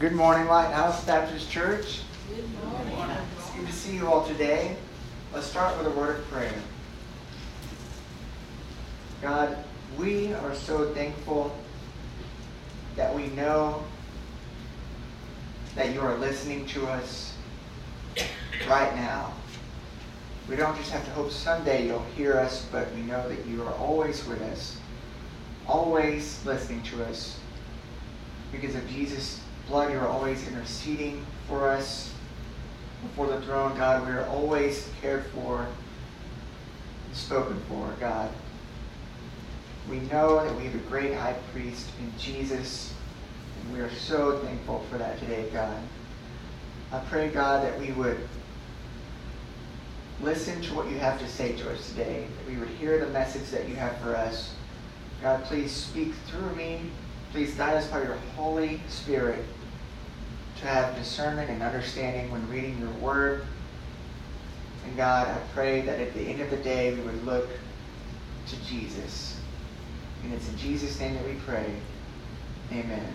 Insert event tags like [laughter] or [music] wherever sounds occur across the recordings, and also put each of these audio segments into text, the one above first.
Good morning, Lighthouse Baptist Church. Good morning. It's good to see you all today. Let's start with a word of prayer. God, we are so thankful that we know that you are listening to us right now. We don't just have to hope someday you'll hear us, but we know that you are always with us, always listening to us. Because of Jesus' blood, you are always interceding for us before the throne, God. We are always cared for, and spoken for, God. We know that we have a great high priest in Jesus, and we are so thankful for that today, God. I pray, God, that we would listen to what you have to say to us today, that we would hear the message that you have for us. God, please speak through me. Please guide us by your Holy Spirit to have discernment and understanding when reading your word. And God, I pray that at the end of the day we would look to Jesus. And it's in Jesus' name that we pray. Amen.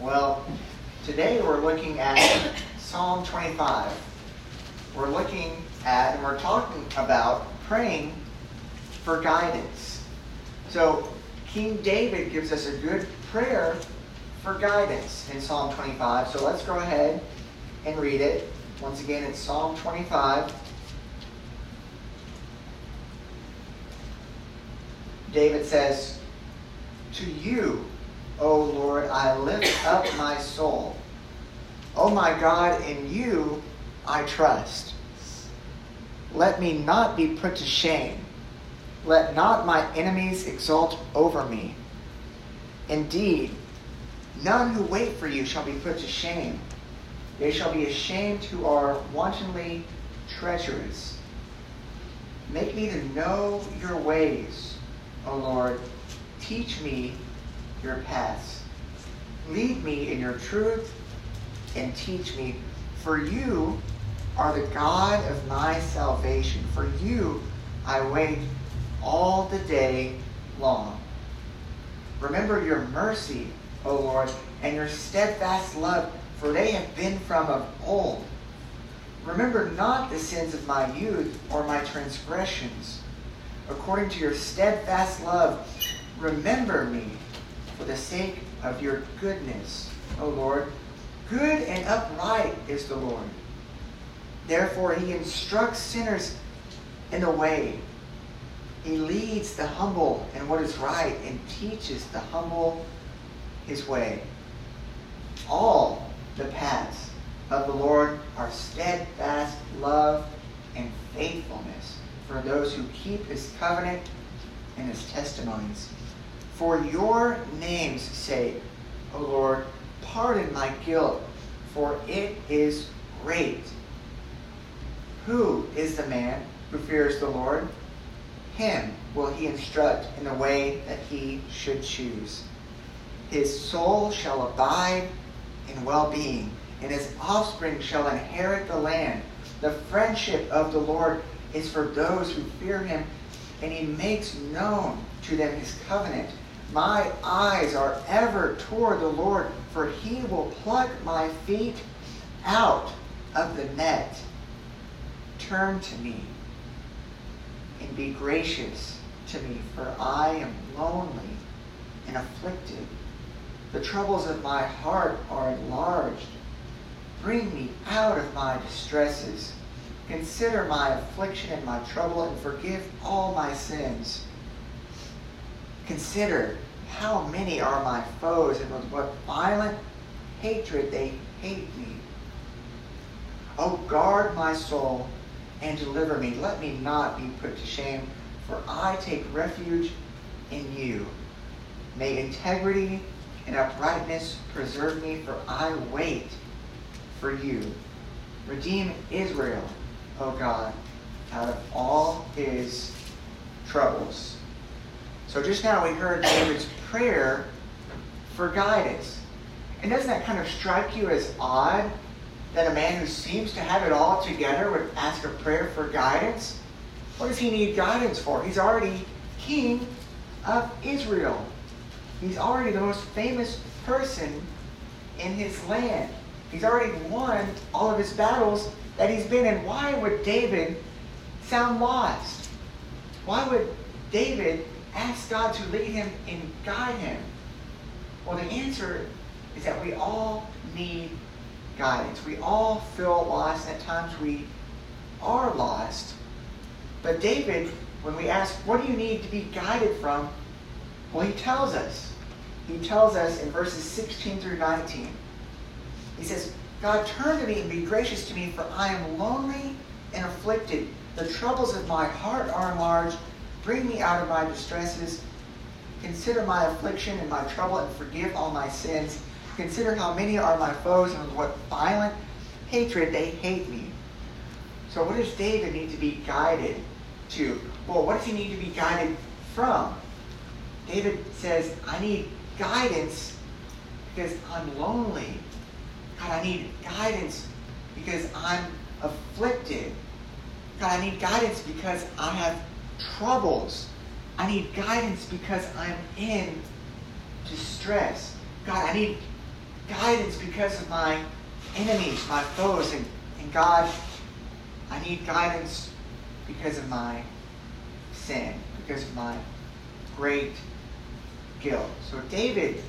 Well, today we're looking at [coughs] Psalm 25 we're looking at and we're talking about praying for guidance. So, King David gives us a good prayer for guidance in Psalm 25. So, let's go ahead and read it. Once again, it's Psalm 25. David says, To you, O Lord, I lift up my soul. O my God, in you I trust. Let me not be put to shame. Let not my enemies exult over me. Indeed, none who wait for you shall be put to shame. They shall be ashamed who are wantonly treacherous. Make me to know your ways, O Lord. Teach me your paths. Lead me in your truth and teach me. For you are the God of my salvation. For you I wait all the day long. Remember your mercy, O Lord, and your steadfast love, for they have been from of old. Remember not the sins of my youth or my transgressions. According to your steadfast love, remember me for the sake of your goodness, O Lord. Good and upright is the Lord. Therefore, he instructs sinners in the way. He leads the humble in what is right and teaches the humble his way. All the paths of the Lord are steadfast love and faithfulness for those who keep his covenant and his testimonies. For your name's sake, O Lord, pardon my guilt, for it is great. Who is the man who fears the Lord? Him will he instruct in the way that he should choose. His soul shall abide in well being, and his offspring shall inherit the land. The friendship of the Lord is for those who fear him, and he makes known to them his covenant. My eyes are ever toward the Lord, for he will pluck my feet out of the net. Turn to me and be gracious to me, for I am lonely and afflicted. The troubles of my heart are enlarged. Bring me out of my distresses. Consider my affliction and my trouble, and forgive all my sins. Consider how many are my foes, and with what violent hatred they hate me. Oh, guard my soul and deliver me. Let me not be put to shame, for I take refuge in you. May integrity and uprightness preserve me, for I wait for you. Redeem Israel, O God, out of all his troubles. So just now we heard David's prayer for guidance. And doesn't that kind of strike you as odd that a man who seems to have it all together would ask a prayer for guidance? What does he need guidance for? He's already king of Israel. He's already the most famous person in his land. He's already won all of his battles that he's been in. Why would David sound lost? Why would David ask God to lead him and guide him? Well, the answer is that we all need guidance. We all feel lost. At times we are lost. But David, when we ask, what do you need to be guided from? Well, he tells us. He tells us in verses 16 through 19. He says, God, turn to me and be gracious to me, for I am lonely and afflicted. The troubles of my heart are enlarged. Bring me out of my distresses. Consider my affliction and my trouble and forgive all my sins. Consider how many are my foes and with what violent hatred they hate me. So, what does David need to be guided to? Well, what does he need to be guided from? David says, I need guidance because I'm lonely. God, I need guidance because I'm afflicted. God, I need guidance because I have troubles. I need guidance because I'm in distress. God, I need guidance because of my enemies, my foes. And, and God, I need guidance because of my sin, because of my great guilt. So David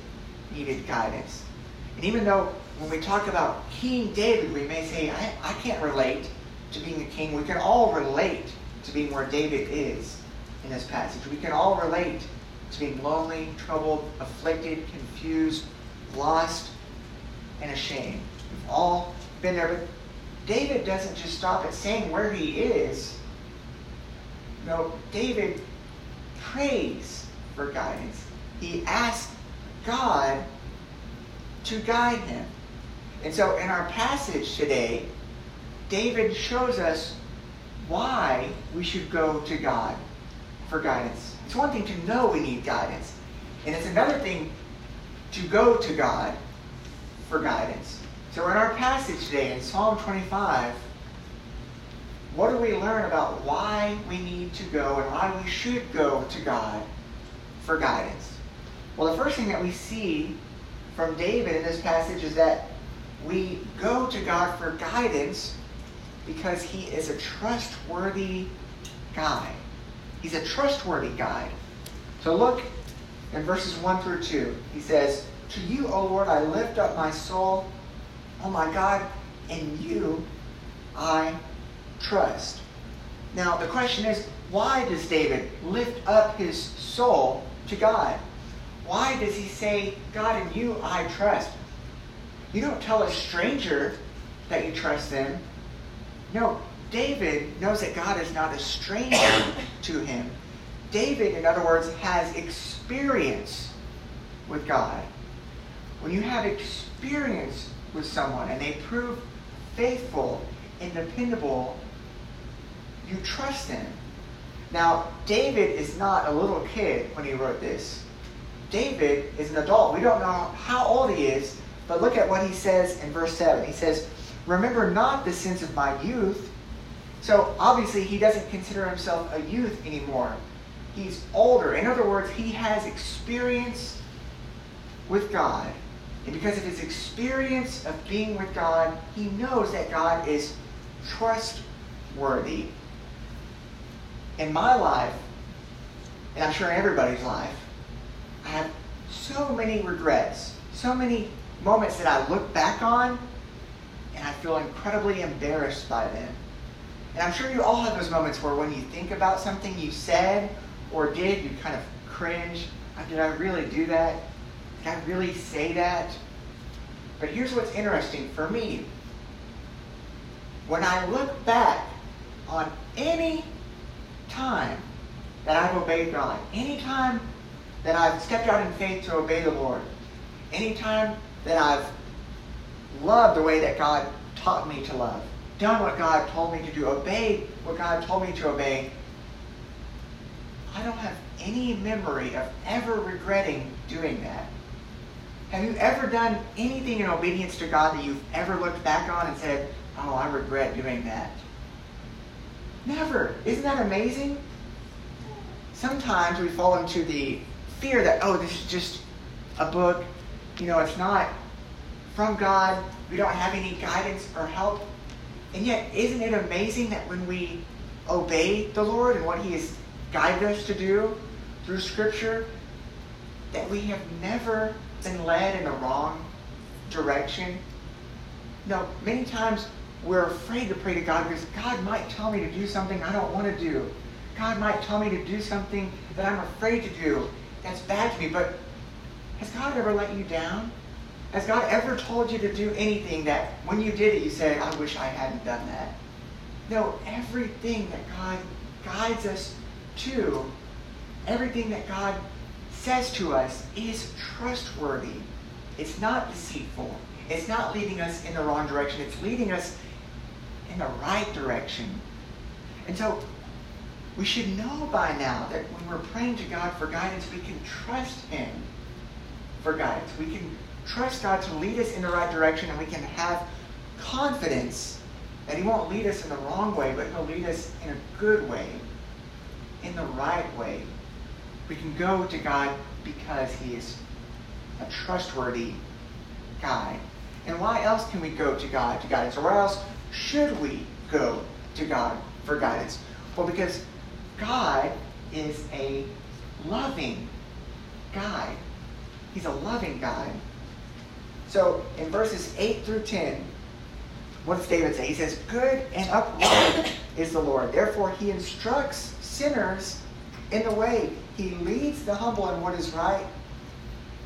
needed guidance. And even though when we talk about King David, we may say, I, I can't relate to being a king. We can all relate to being where David is in this passage. We can all relate to being lonely, troubled, afflicted, confused, lost, and ashamed. We've all been there. But David doesn't just stop at saying where he is. No, David prays for guidance. He asks God to guide him. And so in our passage today, David shows us why we should go to God for guidance. It's one thing to know we need guidance, and it's another thing to go to God for guidance. So in our passage today in Psalm 25, what do we learn about why we need to go and why we should go to God for guidance? Well, the first thing that we see from David in this passage is that we go to God for guidance because he is a trustworthy guide. He's a trustworthy guide. So look in verses 1 through 2. He says, To you, O Lord, I lift up my soul. Oh my God, in you I trust. Now, the question is, why does David lift up his soul to God? Why does he say, God, in you I trust? You don't tell a stranger that you trust them. No, David knows that God is not a stranger [coughs] to him. David, in other words, has experience with God. When you have experience with someone and they prove faithful and dependable, you trust them. Now, David is not a little kid when he wrote this. David is an adult. We don't know how old he is, but look at what he says in verse 7. He says, Remember not the sins of my youth. So obviously, he doesn't consider himself a youth anymore. He's older. In other words, he has experience with God. And because of his experience of being with God, he knows that God is trustworthy. In my life, and I'm sure in everybody's life, I have so many regrets, so many moments that I look back on and I feel incredibly embarrassed by them. And I'm sure you all have those moments where when you think about something you said or did, you kind of cringe. Did I really do that? Did I really say that? But here's what's interesting for me. When I look back on any time that I've obeyed God, any time that I've stepped out in faith to obey the Lord, any time that I've loved the way that God taught me to love, done what God told me to do, obeyed what God told me to obey, I don't have any memory of ever regretting doing that. Have you ever done anything in obedience to God that you've ever looked back on and said, oh, I regret doing that? Never. Isn't that amazing? Sometimes we fall into the fear that, oh, this is just a book. You know, it's not from God. We don't have any guidance or help. And yet, isn't it amazing that when we obey the Lord and what He has guided us to do through Scripture, that we have never been led in the wrong direction? No, many times we're afraid to pray to God because God might tell me to do something I don't want to do. God might tell me to do something that I'm afraid to do. That's bad to me. But has God ever let you down? Has God ever told you to do anything that when you did it, you said, I wish I hadn't done that? No, everything that God guides us to, everything that God says to us is trustworthy. It's not deceitful. It's not leading us in the wrong direction. It's leading us in the right direction. And so we should know by now that when we're praying to God for guidance, we can trust Him for guidance. We can trust God to lead us in the right direction, and we can have confidence that He won't lead us in the wrong way, but He'll lead us in a good way, in the right way. We can go to God because He is a trustworthy guide. And why else can we go to God to guidance? Or where else should we go to God for guidance? Well, because God is a loving guide. He's a loving guide. So in verses 8 through 10, what does David say? He says, Good and upright is the Lord. Therefore, he instructs sinners in the way. He leads the humble in what is right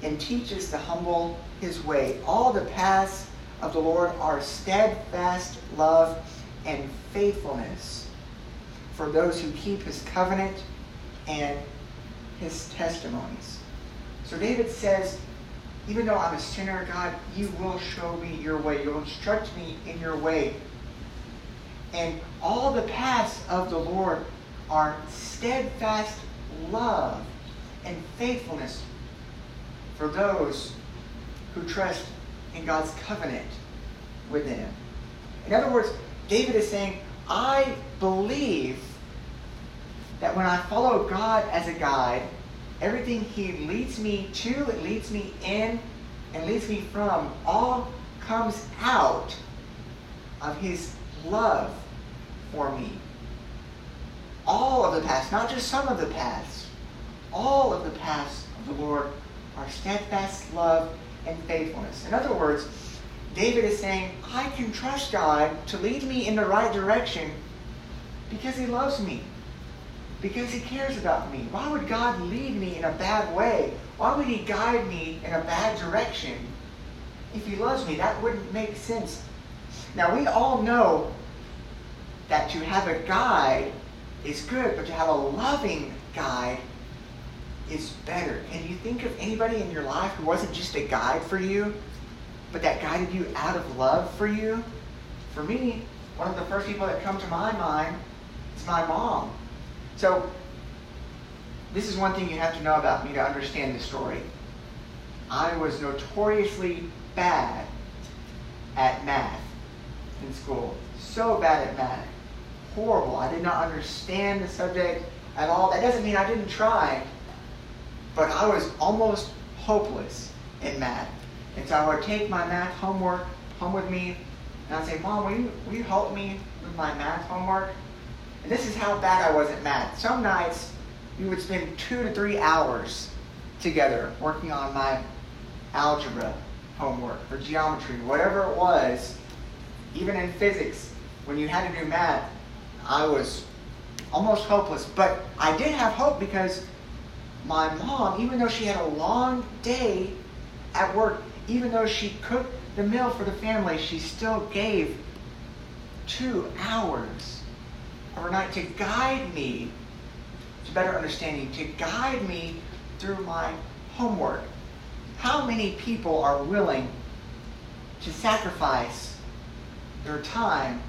and teaches the humble his way. All the paths of the Lord are steadfast love and faithfulness for those who keep his covenant and his testimonies. So David says, even though I'm a sinner, God, you will show me your way. You'll instruct me in your way. And all the paths of the Lord are steadfast love and faithfulness for those who trust in God's covenant with them. In other words, David is saying, I believe that when I follow God as a guide, everything He leads me to, it leads me in, and leads me from, all comes out of His love for me. All of the paths, not just some of the paths, all of the paths of the Lord are steadfast love and faithfulness. In other words, David is saying, I can trust God to lead me in the right direction because he loves me because he cares about me. Why would God lead me in a bad way? Why would he guide me in a bad direction? If he loves me, that wouldn't make sense. Now, we all know that to have a guide is good, but to have a loving guide is better. Can you think of anybody in your life who wasn't just a guide for you, but that guided you out of love for you? For me, one of the first people that come to my mind is my mom. So, this is one thing you have to know about me to understand the story. I was notoriously bad at math in school. So bad at math. Horrible. I did not understand the subject at all. That doesn't mean I didn't try, but I was almost hopeless in math. And so I would take my math homework home with me, and I'd say, Mom, will you, will you help me with my math homework? And this is how bad I was at math. Some nights, we would spend two to three hours together working on my algebra homework or geometry, whatever it was. Even in physics, when you had to do math, I was almost hopeless. But I did have hope because my mom, even though she had a long day at work, even though she cooked the meal for the family, she still gave two hours overnight to guide me to better understanding, to guide me through my homework. How many people are willing to sacrifice their time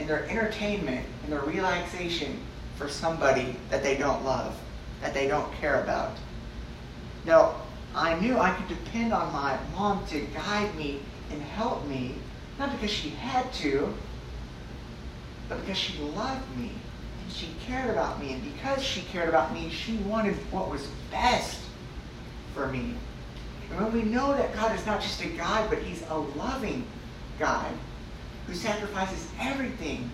and their entertainment and their relaxation for somebody that they don't love, that they don't care about? Now, I knew I could depend on my mom to guide me and help me, not because she had to, but because she loved me and she cared about me. And because she cared about me, she wanted what was best for me. And when we know that God is not just a God, but He's a loving God who sacrifices everything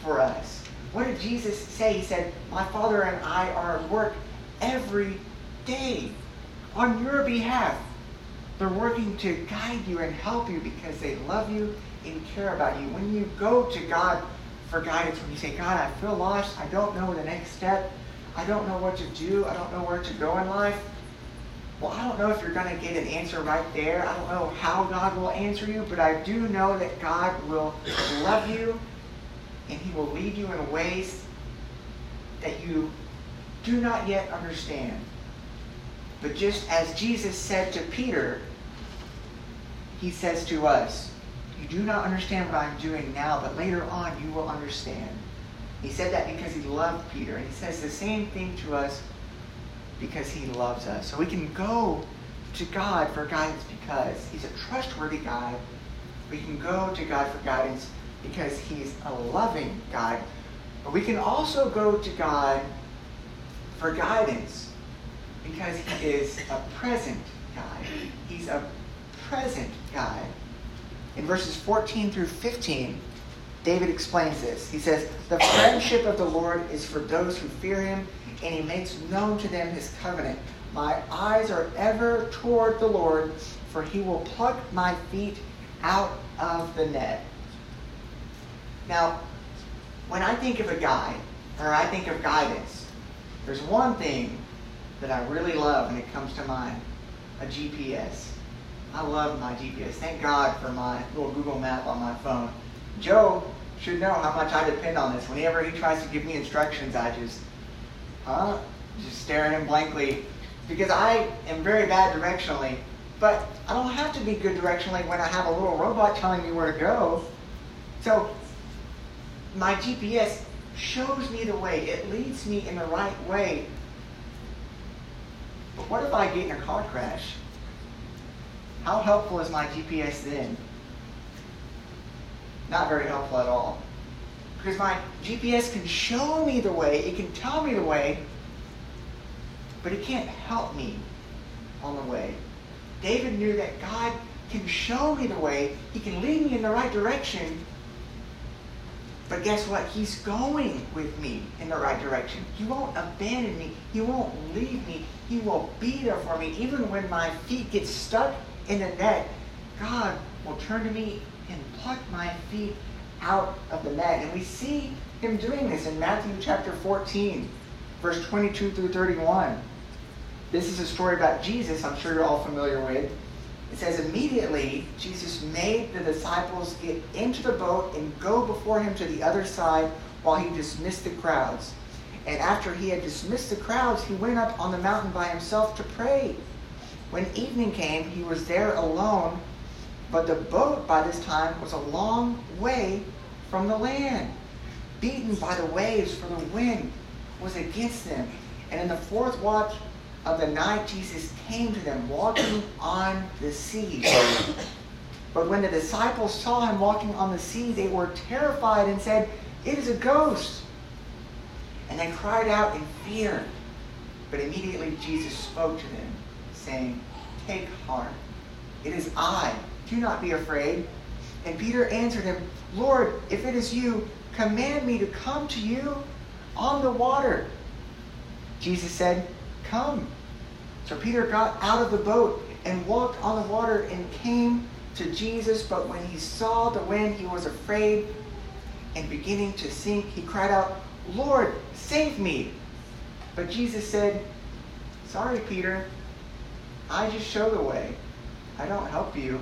for us. What did Jesus say? He said, My Father and I are at work every day on your behalf. They're working to guide you and help you because they love you and care about you. When you go to God for guidance, when you say, God, I feel lost, I don't know the next step, I don't know what to do, I don't know where to go in life. Well, I don't know if you're going to get an answer right there. I don't know how God will answer you, but I do know that God will love you and He will lead you in ways that you do not yet understand. But just as Jesus said to Peter, He says to us, You do not understand what I'm doing now, but later on you will understand. He said that because He loved Peter. And He says the same thing to us because He loves us. So we can go to God for guidance because He's a trustworthy God. We can go to God for guidance because He's a loving God. But we can also go to God for guidance because He is a present God. He's a present God. In verses 14 through 15, David explains this. He says, The friendship of the Lord is for those who fear him, and he makes known to them his covenant. My eyes are ever toward the Lord, for he will pluck my feet out of the net. Now, when I think of a guide, or I think of guidance, there's one thing that I really love when it comes to mind a GPS. I love my GPS. Thank God for my little Google map on my phone. Joe should know how much I depend on this. Whenever he tries to give me instructions, I just, huh? Just stare at him blankly because I am very bad directionally. But I don't have to be good directionally when I have a little robot telling me where to go. So my GPS shows me the way. It leads me in the right way. But what if I get in a car crash? How helpful is my GPS then? Not very helpful at all. Because my GPS can show me the way, it can tell me the way, but it can't help me on the way. David knew that God can show me the way, He can lead me in the right direction, but guess what? He's going with me in the right direction. He won't abandon me. He won't leave me. He will be there for me. Even when my feet get stuck in the net, God will turn to me and pluck my feet out of the net. And we see him doing this in Matthew chapter 14, verse 22 through 31. This is a story about Jesus, I'm sure you're all familiar with. It says, immediately Jesus made the disciples get into the boat and go before him to the other side while he dismissed the crowds. And after he had dismissed the crowds, he went up on the mountain by himself to pray. When evening came, he was there alone, but the boat by this time was a long way from the land, beaten by the waves, for the wind was against them. And in the fourth watch of the night, Jesus came to them walking on the sea. But when the disciples saw him walking on the sea, they were terrified and said, It is a ghost. And they cried out in fear. But immediately Jesus spoke to them, saying, Take heart. It is I. Do not be afraid. And Peter answered him, Lord, if it is you, command me to come to you on the water. Jesus said, Come. So Peter got out of the boat and walked on the water and came to Jesus. But when he saw the wind, he was afraid and beginning to sink. He cried out, Lord, save me. But Jesus said, Sorry, Peter. I just show the way. I don't help you.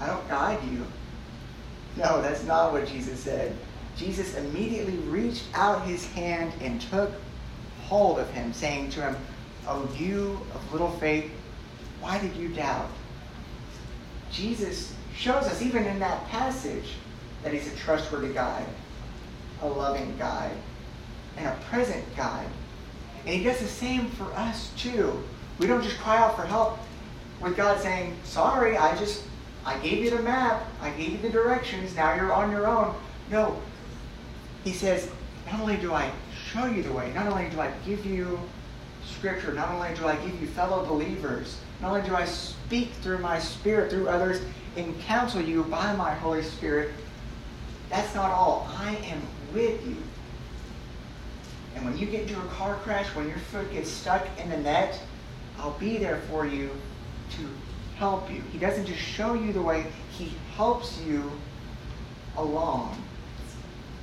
I don't guide you. No, that's not what Jesus said. Jesus immediately reached out his hand and took hold of him, saying to him, O you of little faith, why did you doubt? Jesus shows us, even in that passage, that he's a trustworthy guide, a loving guide, and a present guide. And he does the same for us too. We don't just cry out for help with God saying, Sorry, I just, I gave you the map, I gave you the directions, now you're on your own. No. He says, Not only do I show you the way, not only do I give you Scripture, not only do I give you fellow believers, Not only do I speak through my spirit, through others, and counsel you by my Holy Spirit, that's not all. I am with you. And when you get into a car crash, when your foot gets stuck in the net, I'll be there for you to help you. He doesn't just show you the way, He helps you along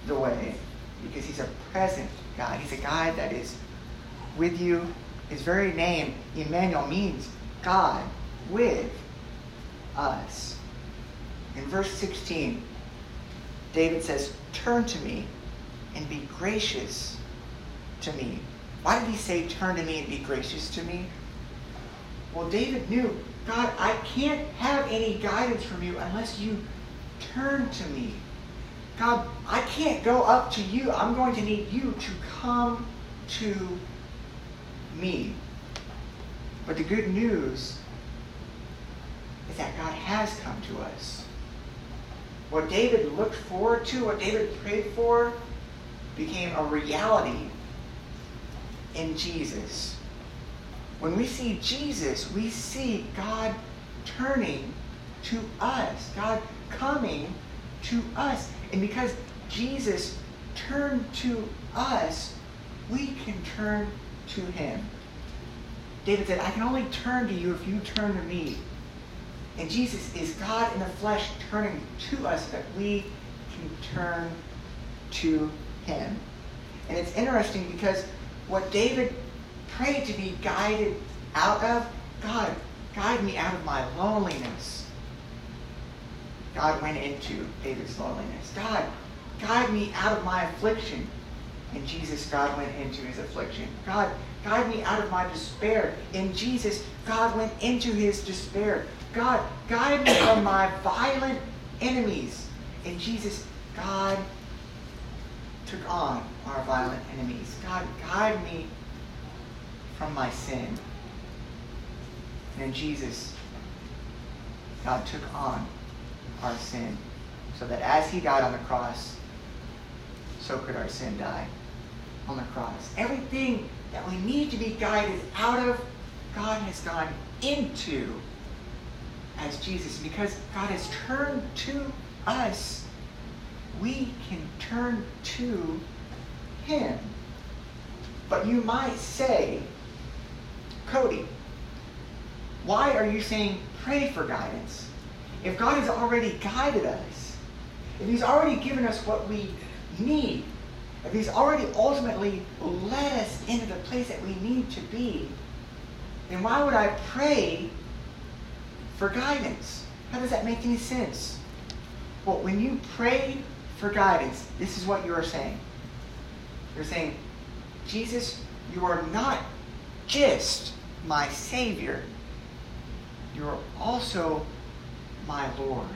the way because He's a present God. He's a God that is with you. His very name, Emmanuel, means God with us. In verse 16, David says, Turn to me and be gracious to me. Why did he say, Turn to me and be gracious to me? Well, David knew, God, I can't have any guidance from you unless you turn to me. God, I can't go up to you. I'm going to need you to come to me. But the good news is that God has come to us. What David looked forward to, what David prayed for, became a reality in Jesus. When we see Jesus, we see God turning to us, God coming to us. And because Jesus turned to us, we can turn to him. David said, I can only turn to you if you turn to me. And Jesus is God in the flesh turning to us that we can turn to him. And it's interesting because what David prayed to be guided out of, God, guide me out of my loneliness. God went into David's loneliness. God, guide me out of my affliction. And Jesus, God went into his affliction. God, guide me out of my despair. In Jesus, God went into his despair. God, guide me from my violent enemies. In Jesus, God took on our violent enemies. God, guide me from my sin. And Jesus, God took on our sin so that as he died on the cross, so could our sin die on the cross. Everything that we need to be guided out of, God has gone into as Jesus. Because God has turned to us, we can turn to him. But you might say, Cody, why are you saying pray for guidance? If God has already guided us, if He's already given us what we need, if He's already ultimately led us into the place that we need to be, then why would I pray for guidance? How does that make any sense? Well, when you pray for guidance, this is what you are saying. You're saying, Jesus, you are not just my Savior, you're also my Lord.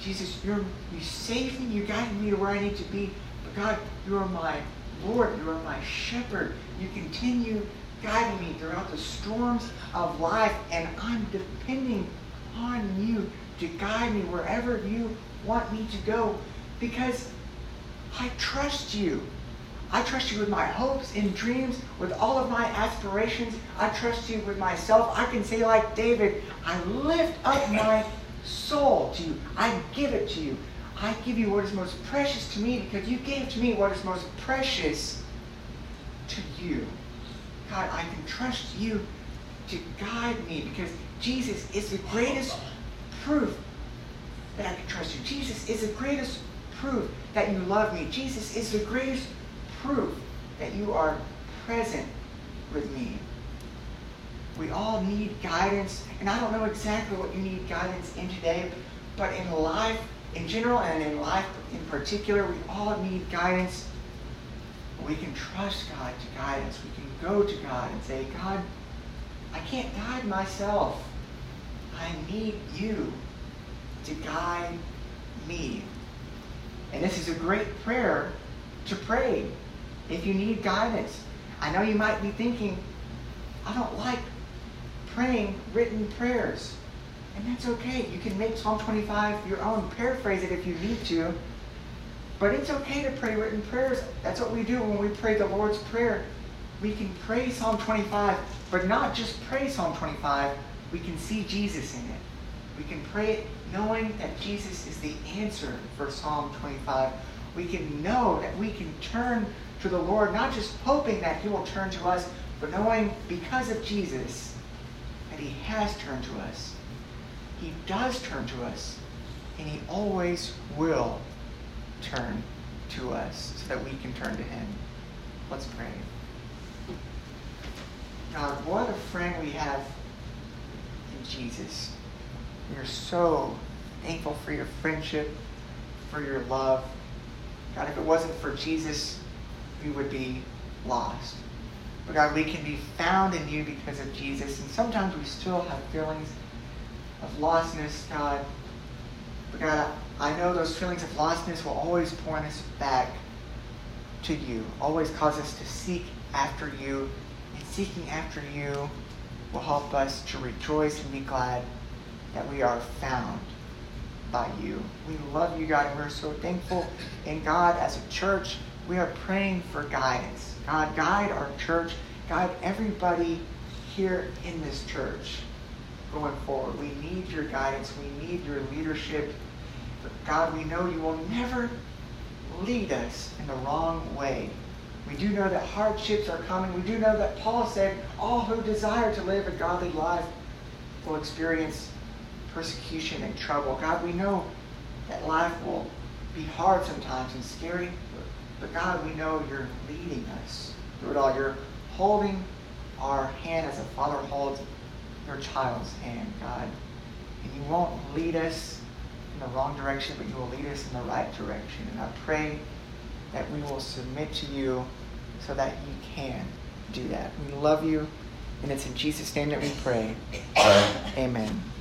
Jesus, you're, you saved me, you guided me to where I need to be. But God, you are my Lord, you are my shepherd. You continue guiding me throughout the storms of life, and I'm depending on you to guide me wherever you want me to go because I trust you. I trust you with my hopes and dreams, with all of my aspirations. I trust you with myself. I can say, like David, I lift up my soul to you. I give it to you. I give you what is most precious to me because you gave to me what is most precious to you. God, I can trust you to guide me because Jesus is the greatest proof that I can trust you. Jesus is the greatest proof that you love me. Jesus is the greatest proof that you are present with me. We all need guidance, and I don't know exactly what you need guidance in today, but in life in general and in life in particular, we all need guidance. We can trust God to guide us. We can go to God and say, God, I can't guide myself. I need you to guide me. And this is a great prayer to pray if you need guidance. I know you might be thinking, I don't like praying written prayers. And that's okay. You can make Psalm 25 your own, paraphrase it if you need to. But it's okay to pray written prayers. That's what we do when we pray the Lord's Prayer. We can pray Psalm 25, but not just pray Psalm 25, we can see Jesus in it. We can pray it knowing that Jesus is the answer for Psalm 25. We can know that we can turn to the Lord, not just hoping that He will turn to us, but knowing because of Jesus that He has turned to us. He does turn to us, and He always will turn to us so that we can turn to Him. Let's pray. God, what a friend we have in Jesus. We are so thankful for your friendship, for your love. God, if it wasn't for Jesus, we would be lost. But God, we can be found in you because of Jesus. And sometimes we still have feelings of lostness, God. But God, I know those feelings of lostness will always point us back to you, always cause us to seek after you. And seeking after you will help us to rejoice and be glad that we are found by you. We love you, God, and we're so thankful. And God, as a church, we are praying for guidance. God, guide our church. Guide everybody here in this church going forward. We need your guidance. We need your leadership. But God, we know you will never lead us in the wrong way. We do know that hardships are coming. We do know that Paul said, all who desire to live a godly life will experience persecution and trouble. God, we know that life will be hard sometimes and scary, but God, we know you're leading us through it all. You're holding our hand as a father holds your child's hand, God. And you won't lead us in the wrong direction, but you will lead us in the right direction. And I pray that we will submit to you so that you can do that. We love you, and it's in Jesus' name that we pray. Amen.